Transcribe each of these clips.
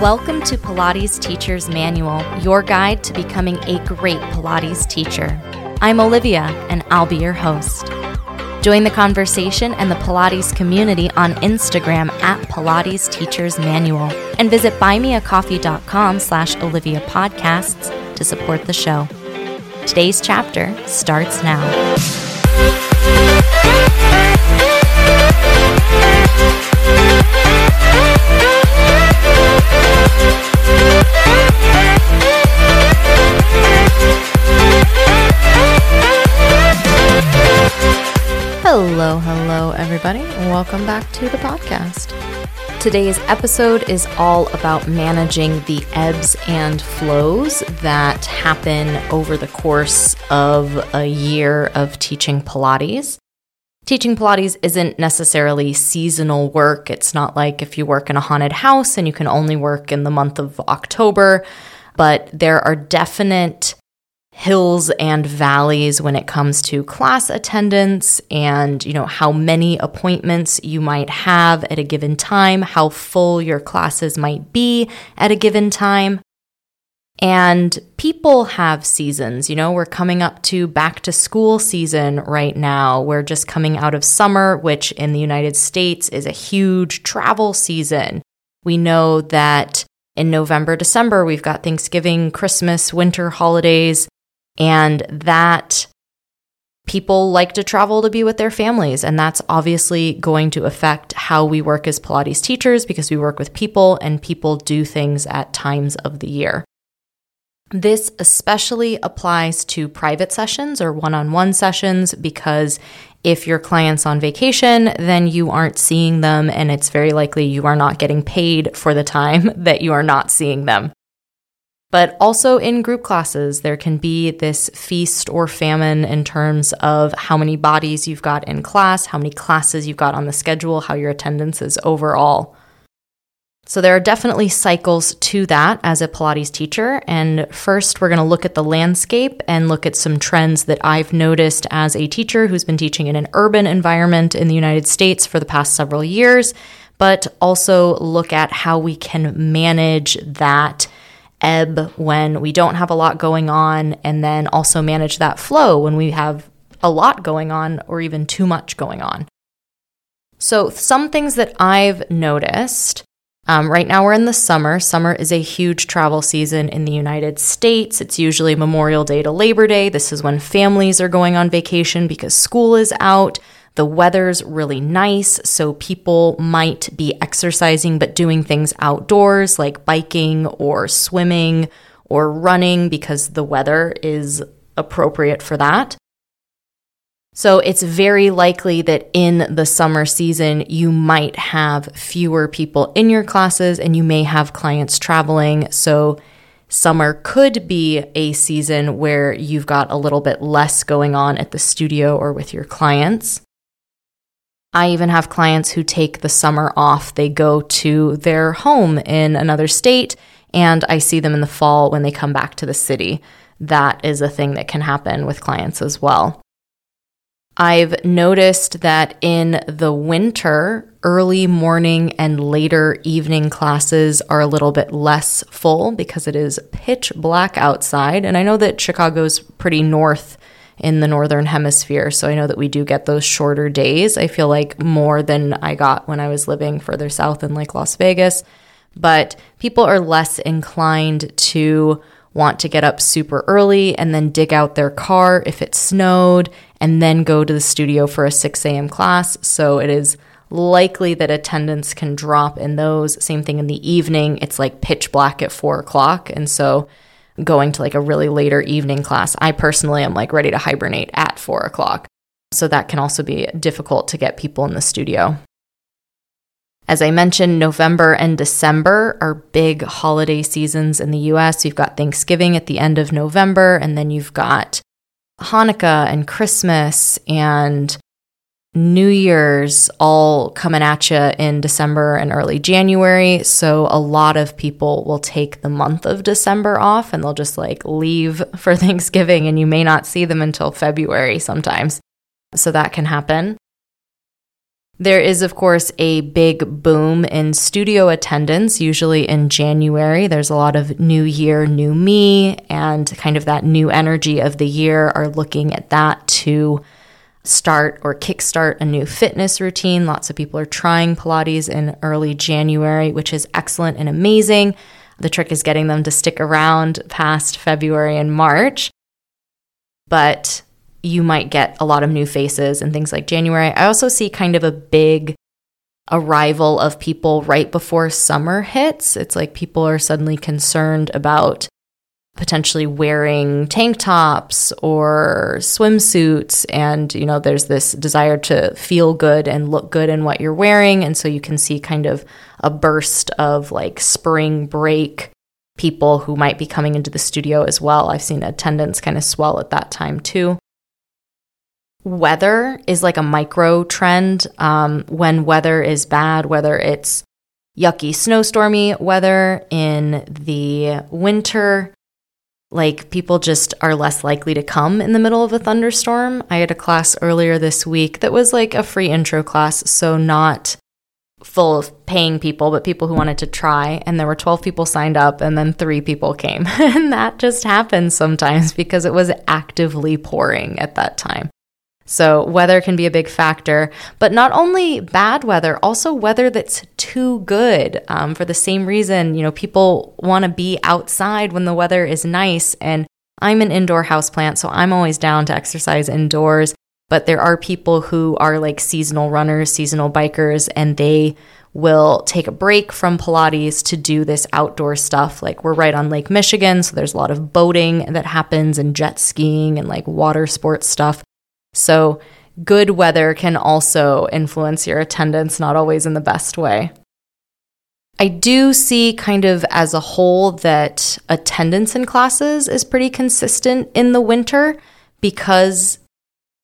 Welcome to Pilates Teacher's Manual, your guide to becoming a great Pilates teacher. I'm Olivia, and I'll be your host. Join the conversation and the Pilates community on Instagram at Pilates Teachers Manual and visit buymeacoffee.com slash Olivia Podcasts to support the show. Today's chapter starts now. Podcast. Today's episode is all about managing the ebbs and flows that happen over the course of a year of teaching Pilates. Teaching Pilates isn't necessarily seasonal work. It's not like if you work in a haunted house and you can only work in the month of October, but there are definite hills and valleys when it comes to class attendance and you know how many appointments you might have at a given time how full your classes might be at a given time. And people have seasons you know we're coming up to back to school season right now. We're just coming out of summer which in the United States is a huge travel season. We know that in November, December, we've got Thanksgiving, Christmas, winter holidays and that people like to travel to be with their families. And that's obviously going to affect how we work as Pilates teachers because we work with people and people do things at times of the year. This especially applies to private sessions or one on one sessions because if your client's on vacation, then you aren't seeing them, and it's very likely you are not getting paid for the time that you are not seeing them. But also in group classes, there can be this feast or famine in terms of how many bodies you've got in class, how many classes you've got on the schedule, how your attendance is overall. So there are definitely cycles to that as a Pilates teacher. And first, we're going to look at the landscape and look at some trends that I've noticed as a teacher who's been teaching in an urban environment in the United States for the past several years, but also look at how we can manage that ebb when we don't have a lot going on, and then also manage that flow when we have a lot going on or even too much going on. So, some things that I've noticed um, right now, we're in the summer. Summer is a huge travel season in the United States. It's usually Memorial Day to Labor Day. This is when families are going on vacation because school is out. The weather's really nice, so people might be exercising but doing things outdoors like biking or swimming or running because the weather is appropriate for that. So it's very likely that in the summer season, you might have fewer people in your classes and you may have clients traveling. So summer could be a season where you've got a little bit less going on at the studio or with your clients. I even have clients who take the summer off. They go to their home in another state, and I see them in the fall when they come back to the city. That is a thing that can happen with clients as well. I've noticed that in the winter, early morning and later evening classes are a little bit less full because it is pitch black outside. And I know that Chicago's pretty north in the northern hemisphere. So I know that we do get those shorter days. I feel like more than I got when I was living further south in like Las Vegas. But people are less inclined to want to get up super early and then dig out their car if it snowed and then go to the studio for a 6 a.m. class. So it is likely that attendance can drop in those. Same thing in the evening. It's like pitch black at four o'clock. And so going to like a really later evening class. I personally am like ready to hibernate at four o'clock. So that can also be difficult to get people in the studio. As I mentioned, November and December are big holiday seasons in the US. You've got Thanksgiving at the end of November, and then you've got Hanukkah and Christmas and New Year's all coming at you in December and early January. So a lot of people will take the month of December off and they'll just like leave for Thanksgiving and you may not see them until February sometimes. So that can happen. There is, of course, a big boom in studio attendance, usually in January. There's a lot of new year, new me, and kind of that new energy of the year are looking at that to start or kickstart a new fitness routine. Lots of people are trying Pilates in early January, which is excellent and amazing. The trick is getting them to stick around past February and March. But you might get a lot of new faces and things like January. I also see kind of a big arrival of people right before summer hits. It's like people are suddenly concerned about potentially wearing tank tops or swimsuits and you know there's this desire to feel good and look good in what you're wearing and so you can see kind of a burst of like spring break people who might be coming into the studio as well. I've seen attendance kind of swell at that time too. Weather is like a micro trend. Um, when weather is bad, whether it's yucky snowstormy weather in the winter, like people just are less likely to come in the middle of a thunderstorm. I had a class earlier this week that was like a free intro class, so not full of paying people, but people who wanted to try. And there were 12 people signed up, and then three people came. and that just happens sometimes because it was actively pouring at that time. So, weather can be a big factor, but not only bad weather, also weather that's too good. Um, for the same reason, you know, people want to be outside when the weather is nice. And I'm an indoor houseplant, so I'm always down to exercise indoors. But there are people who are like seasonal runners, seasonal bikers, and they will take a break from Pilates to do this outdoor stuff. Like we're right on Lake Michigan, so there's a lot of boating that happens and jet skiing and like water sports stuff. So, good weather can also influence your attendance, not always in the best way. I do see, kind of as a whole, that attendance in classes is pretty consistent in the winter because,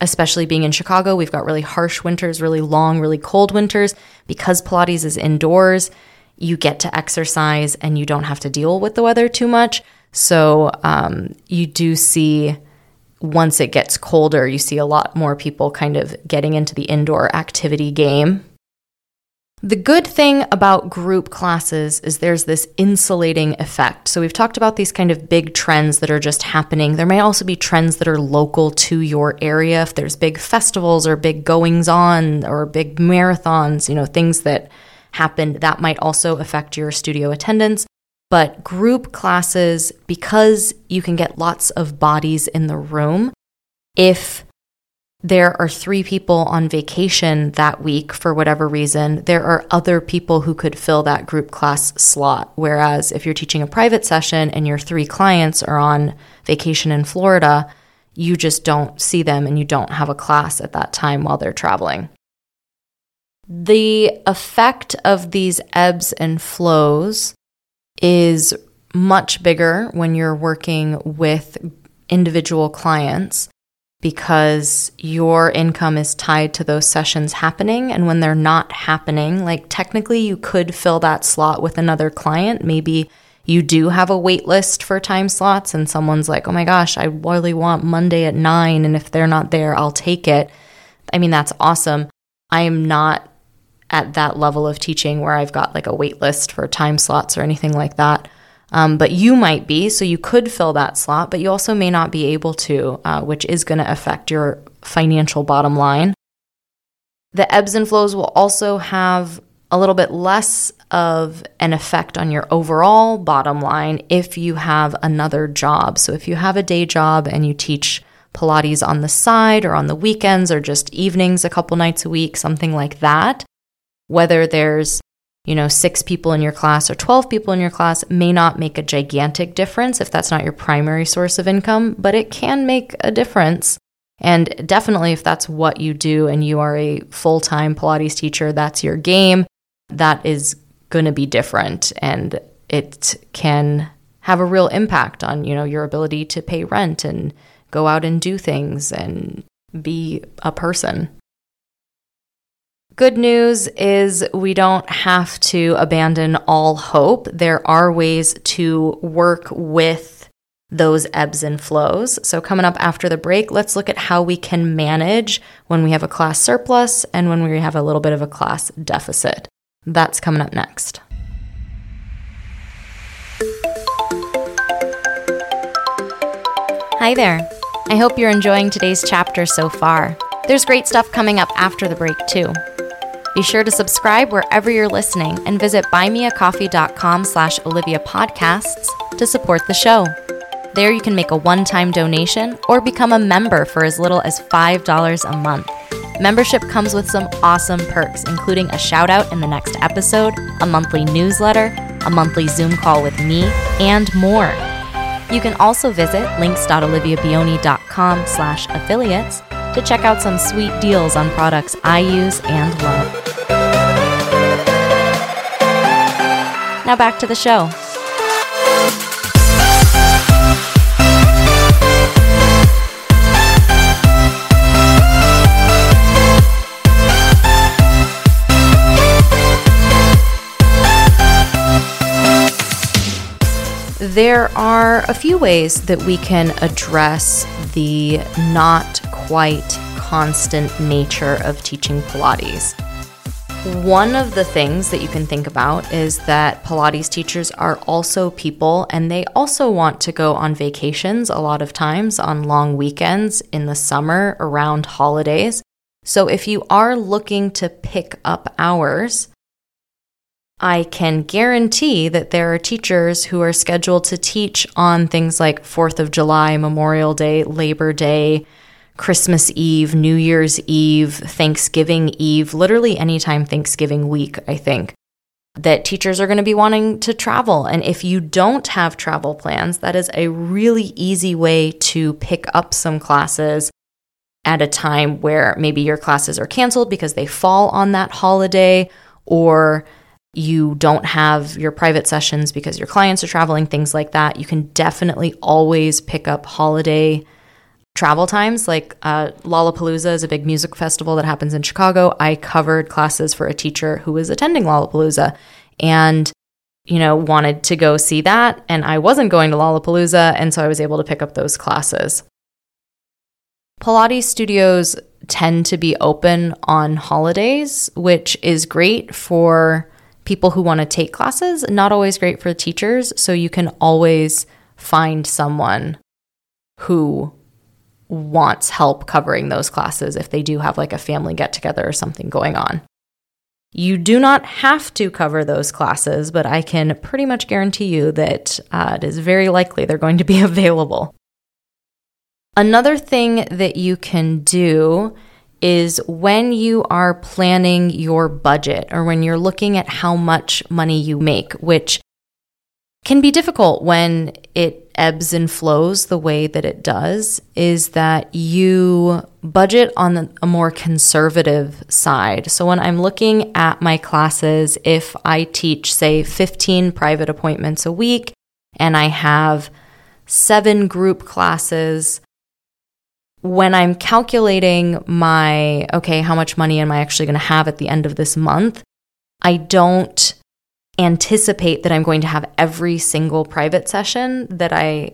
especially being in Chicago, we've got really harsh winters, really long, really cold winters. Because Pilates is indoors, you get to exercise and you don't have to deal with the weather too much. So, um, you do see once it gets colder, you see a lot more people kind of getting into the indoor activity game. The good thing about group classes is there's this insulating effect. So, we've talked about these kind of big trends that are just happening. There may also be trends that are local to your area. If there's big festivals or big goings on or big marathons, you know, things that happen, that might also affect your studio attendance. But group classes, because you can get lots of bodies in the room, if there are three people on vacation that week for whatever reason, there are other people who could fill that group class slot. Whereas if you're teaching a private session and your three clients are on vacation in Florida, you just don't see them and you don't have a class at that time while they're traveling. The effect of these ebbs and flows is much bigger when you're working with individual clients because your income is tied to those sessions happening. And when they're not happening, like technically you could fill that slot with another client. Maybe you do have a wait list for time slots and someone's like, oh my gosh, I really want Monday at nine. And if they're not there, I'll take it. I mean, that's awesome. I am not at that level of teaching where I've got like a wait list for time slots or anything like that. Um, but you might be, so you could fill that slot, but you also may not be able to, uh, which is going to affect your financial bottom line. The ebbs and flows will also have a little bit less of an effect on your overall bottom line if you have another job. So, if you have a day job and you teach Pilates on the side or on the weekends or just evenings a couple nights a week, something like that, whether there's you know, six people in your class or 12 people in your class may not make a gigantic difference if that's not your primary source of income, but it can make a difference. And definitely, if that's what you do and you are a full time Pilates teacher, that's your game, that is going to be different. And it can have a real impact on, you know, your ability to pay rent and go out and do things and be a person. Good news is we don't have to abandon all hope. There are ways to work with those ebbs and flows. So, coming up after the break, let's look at how we can manage when we have a class surplus and when we have a little bit of a class deficit. That's coming up next. Hi there. I hope you're enjoying today's chapter so far. There's great stuff coming up after the break, too. Be sure to subscribe wherever you're listening and visit buymeacoffee.com slash Olivia Podcasts to support the show. There you can make a one-time donation or become a member for as little as $5 a month. Membership comes with some awesome perks, including a shout out in the next episode, a monthly newsletter, a monthly Zoom call with me, and more. You can also visit links.oliviabioni.com slash affiliates to check out some sweet deals on products I use and love. Now back to the show. There are a few ways that we can address the not quite constant nature of teaching Pilates. One of the things that you can think about is that Pilates teachers are also people and they also want to go on vacations a lot of times on long weekends in the summer around holidays. So if you are looking to pick up hours, I can guarantee that there are teachers who are scheduled to teach on things like 4th of July, Memorial Day, Labor Day, Christmas Eve, New Year's Eve, Thanksgiving Eve, literally anytime Thanksgiving week, I think, that teachers are going to be wanting to travel. And if you don't have travel plans, that is a really easy way to pick up some classes at a time where maybe your classes are canceled because they fall on that holiday or you don't have your private sessions because your clients are traveling, things like that, you can definitely always pick up holiday travel times. Like uh, Lollapalooza is a big music festival that happens in Chicago. I covered classes for a teacher who was attending Lollapalooza and, you know, wanted to go see that. And I wasn't going to Lollapalooza. And so I was able to pick up those classes. Pilates studios tend to be open on holidays, which is great for people who want to take classes, not always great for teachers. So you can always find someone who wants help covering those classes if they do have like a family get together or something going on. You do not have to cover those classes, but I can pretty much guarantee you that uh, it is very likely they're going to be available. Another thing that you can do is when you are planning your budget or when you're looking at how much money you make, which can be difficult when it ebbs and flows the way that it does, is that you budget on a more conservative side. So when I'm looking at my classes, if I teach, say, 15 private appointments a week and I have seven group classes, when I'm calculating my, okay, how much money am I actually going to have at the end of this month, I don't anticipate that I'm going to have every single private session that I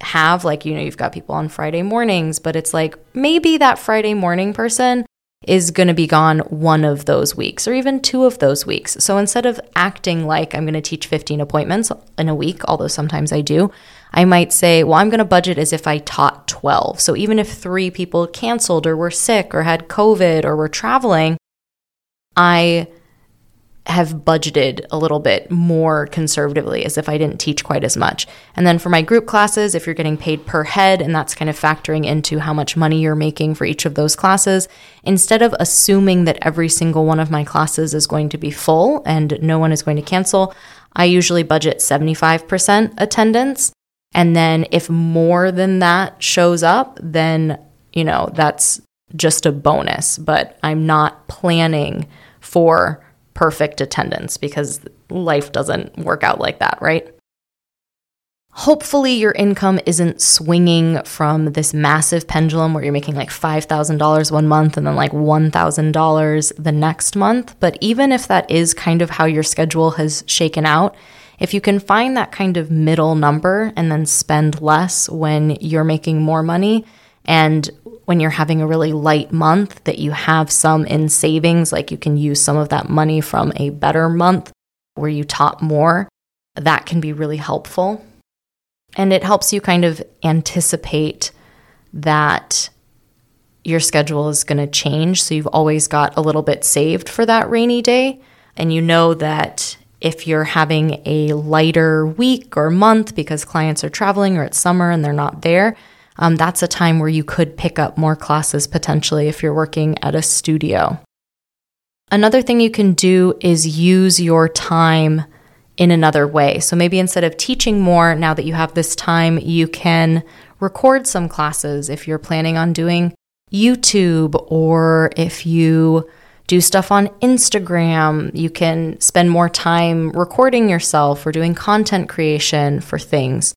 have. Like, you know, you've got people on Friday mornings, but it's like maybe that Friday morning person is going to be gone one of those weeks or even two of those weeks. So instead of acting like I'm going to teach 15 appointments in a week, although sometimes I do, I might say, well, I'm going to budget as if I taught 12. So even if three people canceled or were sick or had COVID or were traveling, I have budgeted a little bit more conservatively as if I didn't teach quite as much. And then for my group classes, if you're getting paid per head and that's kind of factoring into how much money you're making for each of those classes, instead of assuming that every single one of my classes is going to be full and no one is going to cancel, I usually budget 75% attendance. And then if more than that shows up, then, you know, that's just a bonus, but I'm not planning for perfect attendance because life doesn't work out like that, right? Hopefully, your income isn't swinging from this massive pendulum where you're making like $5,000 one month and then like $1,000 the next month. But even if that is kind of how your schedule has shaken out, If you can find that kind of middle number and then spend less when you're making more money, and when you're having a really light month, that you have some in savings, like you can use some of that money from a better month where you taught more, that can be really helpful. And it helps you kind of anticipate that your schedule is going to change. So you've always got a little bit saved for that rainy day. And you know that if you're having a lighter week or month because clients are traveling or it's summer and they're not there, um, that's a time where you could pick up more classes potentially if you're working at a studio. Another thing you can do is use your time in another way. So maybe instead of teaching more, now that you have this time, you can record some classes if you're planning on doing YouTube or if you do stuff on Instagram. You can spend more time recording yourself or doing content creation for things.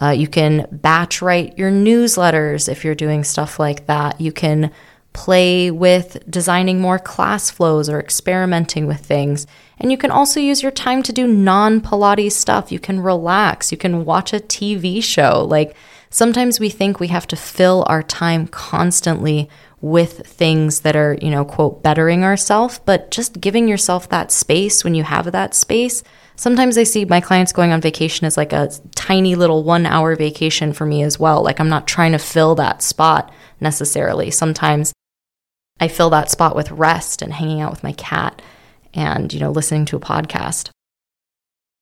Uh, you can batch write your newsletters if you're doing stuff like that. You can play with designing more class flows or experimenting with things. And you can also use your time to do non Pilates stuff. You can relax. You can watch a TV show. Like sometimes we think we have to fill our time constantly with things that are, you know, quote, bettering ourselves, but just giving yourself that space when you have that space. Sometimes I see my clients going on vacation as like a tiny little one hour vacation for me as well. Like I'm not trying to fill that spot necessarily. Sometimes I fill that spot with rest and hanging out with my cat and, you know, listening to a podcast.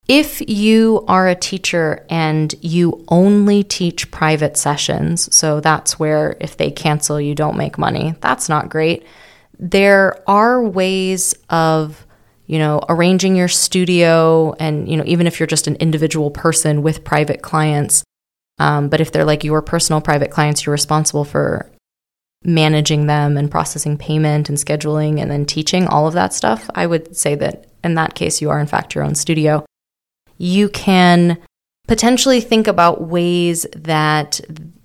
If you are a teacher and you only teach private sessions, so that's where if they cancel, you don't make money, that's not great. There are ways of, you know, arranging your studio and, you know, even if you're just an individual person with private clients, um, but if they're like your personal private clients, you're responsible for managing them and processing payment and scheduling and then teaching all of that stuff. I would say that in that case, you are in fact your own studio you can potentially think about ways that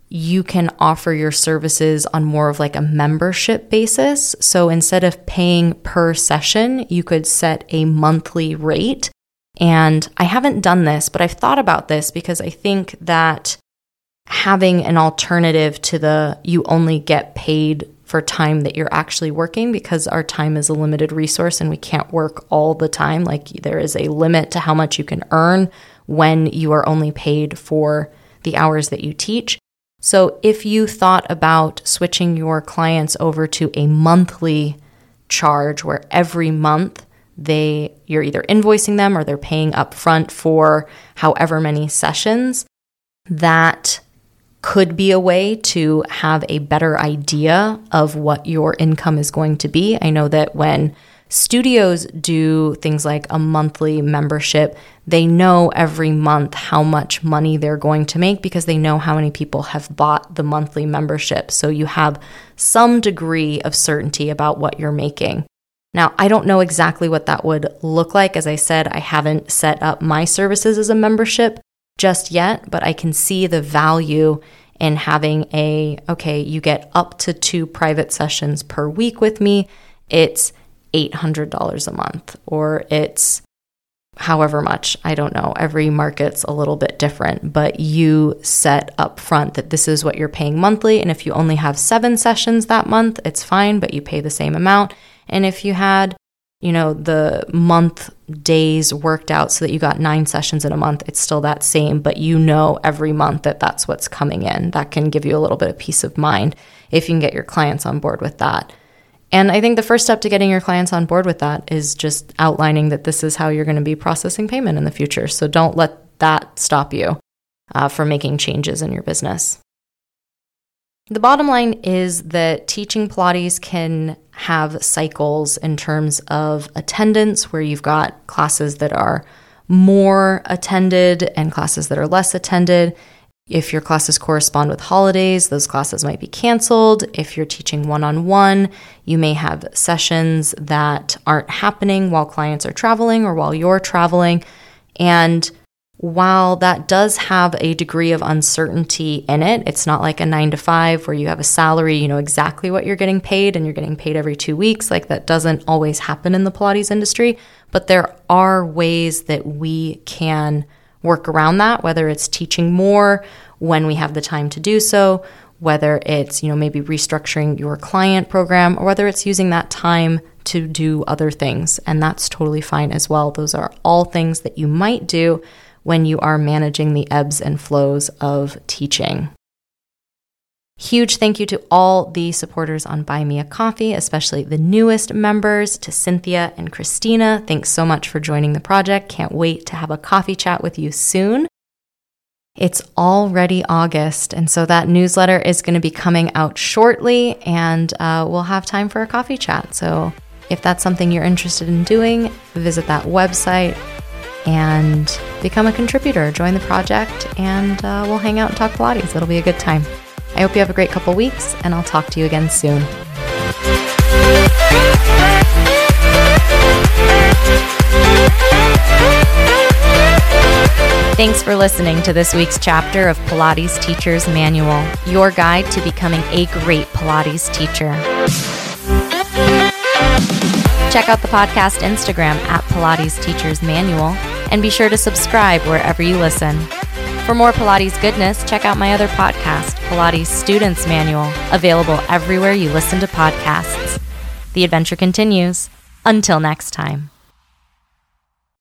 you can offer your services on more of like a membership basis. So instead of paying per session, you could set a monthly rate. And I haven't done this, but I've thought about this because I think that having an alternative to the you only get paid for time that you're actually working because our time is a limited resource and we can't work all the time. Like there is a limit to how much you can earn when you are only paid for the hours that you teach. So if you thought about switching your clients over to a monthly charge where every month they you're either invoicing them or they're paying upfront for however many sessions, that could be a way to have a better idea of what your income is going to be. I know that when studios do things like a monthly membership, they know every month how much money they're going to make because they know how many people have bought the monthly membership. So you have some degree of certainty about what you're making. Now, I don't know exactly what that would look like. As I said, I haven't set up my services as a membership, just yet, but I can see the value in having a okay, you get up to two private sessions per week with me. It's $800 a month or it's however much, I don't know. Every market's a little bit different, but you set up front that this is what you're paying monthly and if you only have 7 sessions that month, it's fine, but you pay the same amount. And if you had you know, the month days worked out so that you got nine sessions in a month, it's still that same, but you know every month that that's what's coming in. That can give you a little bit of peace of mind if you can get your clients on board with that. And I think the first step to getting your clients on board with that is just outlining that this is how you're going to be processing payment in the future. So don't let that stop you uh, from making changes in your business. The bottom line is that teaching Pilates can have cycles in terms of attendance, where you've got classes that are more attended and classes that are less attended. If your classes correspond with holidays, those classes might be canceled. If you're teaching one on one, you may have sessions that aren't happening while clients are traveling or while you're traveling. And while that does have a degree of uncertainty in it, it's not like a nine to five where you have a salary, you know exactly what you're getting paid and you're getting paid every two weeks. Like that doesn't always happen in the Pilates industry, but there are ways that we can work around that, whether it's teaching more when we have the time to do so, whether it's, you know, maybe restructuring your client program or whether it's using that time to do other things. And that's totally fine as well. Those are all things that you might do when you are managing the ebbs and flows of teaching. Huge thank you to all the supporters on Buy Me a Coffee, especially the newest members, to Cynthia and Christina. Thanks so much for joining the project. Can't wait to have a coffee chat with you soon. It's already August, and so that newsletter is going to be coming out shortly, and uh, we'll have time for a coffee chat. So if that's something you're interested in doing, visit that website and become a contributor. Join the project, and uh, we'll hang out and talk Pilates. It'll be a good time. I hope you have a great couple weeks, and I'll talk to you again soon. Thanks for listening to this week's chapter of Pilates Teacher's Manual, your guide to becoming a great Pilates teacher. Check out the podcast Instagram at Pilates Teacher's Manual and be sure to subscribe wherever you listen. For more Pilates goodness, check out my other podcast, Pilates Students Manual, available everywhere you listen to podcasts. The adventure continues. Until next time.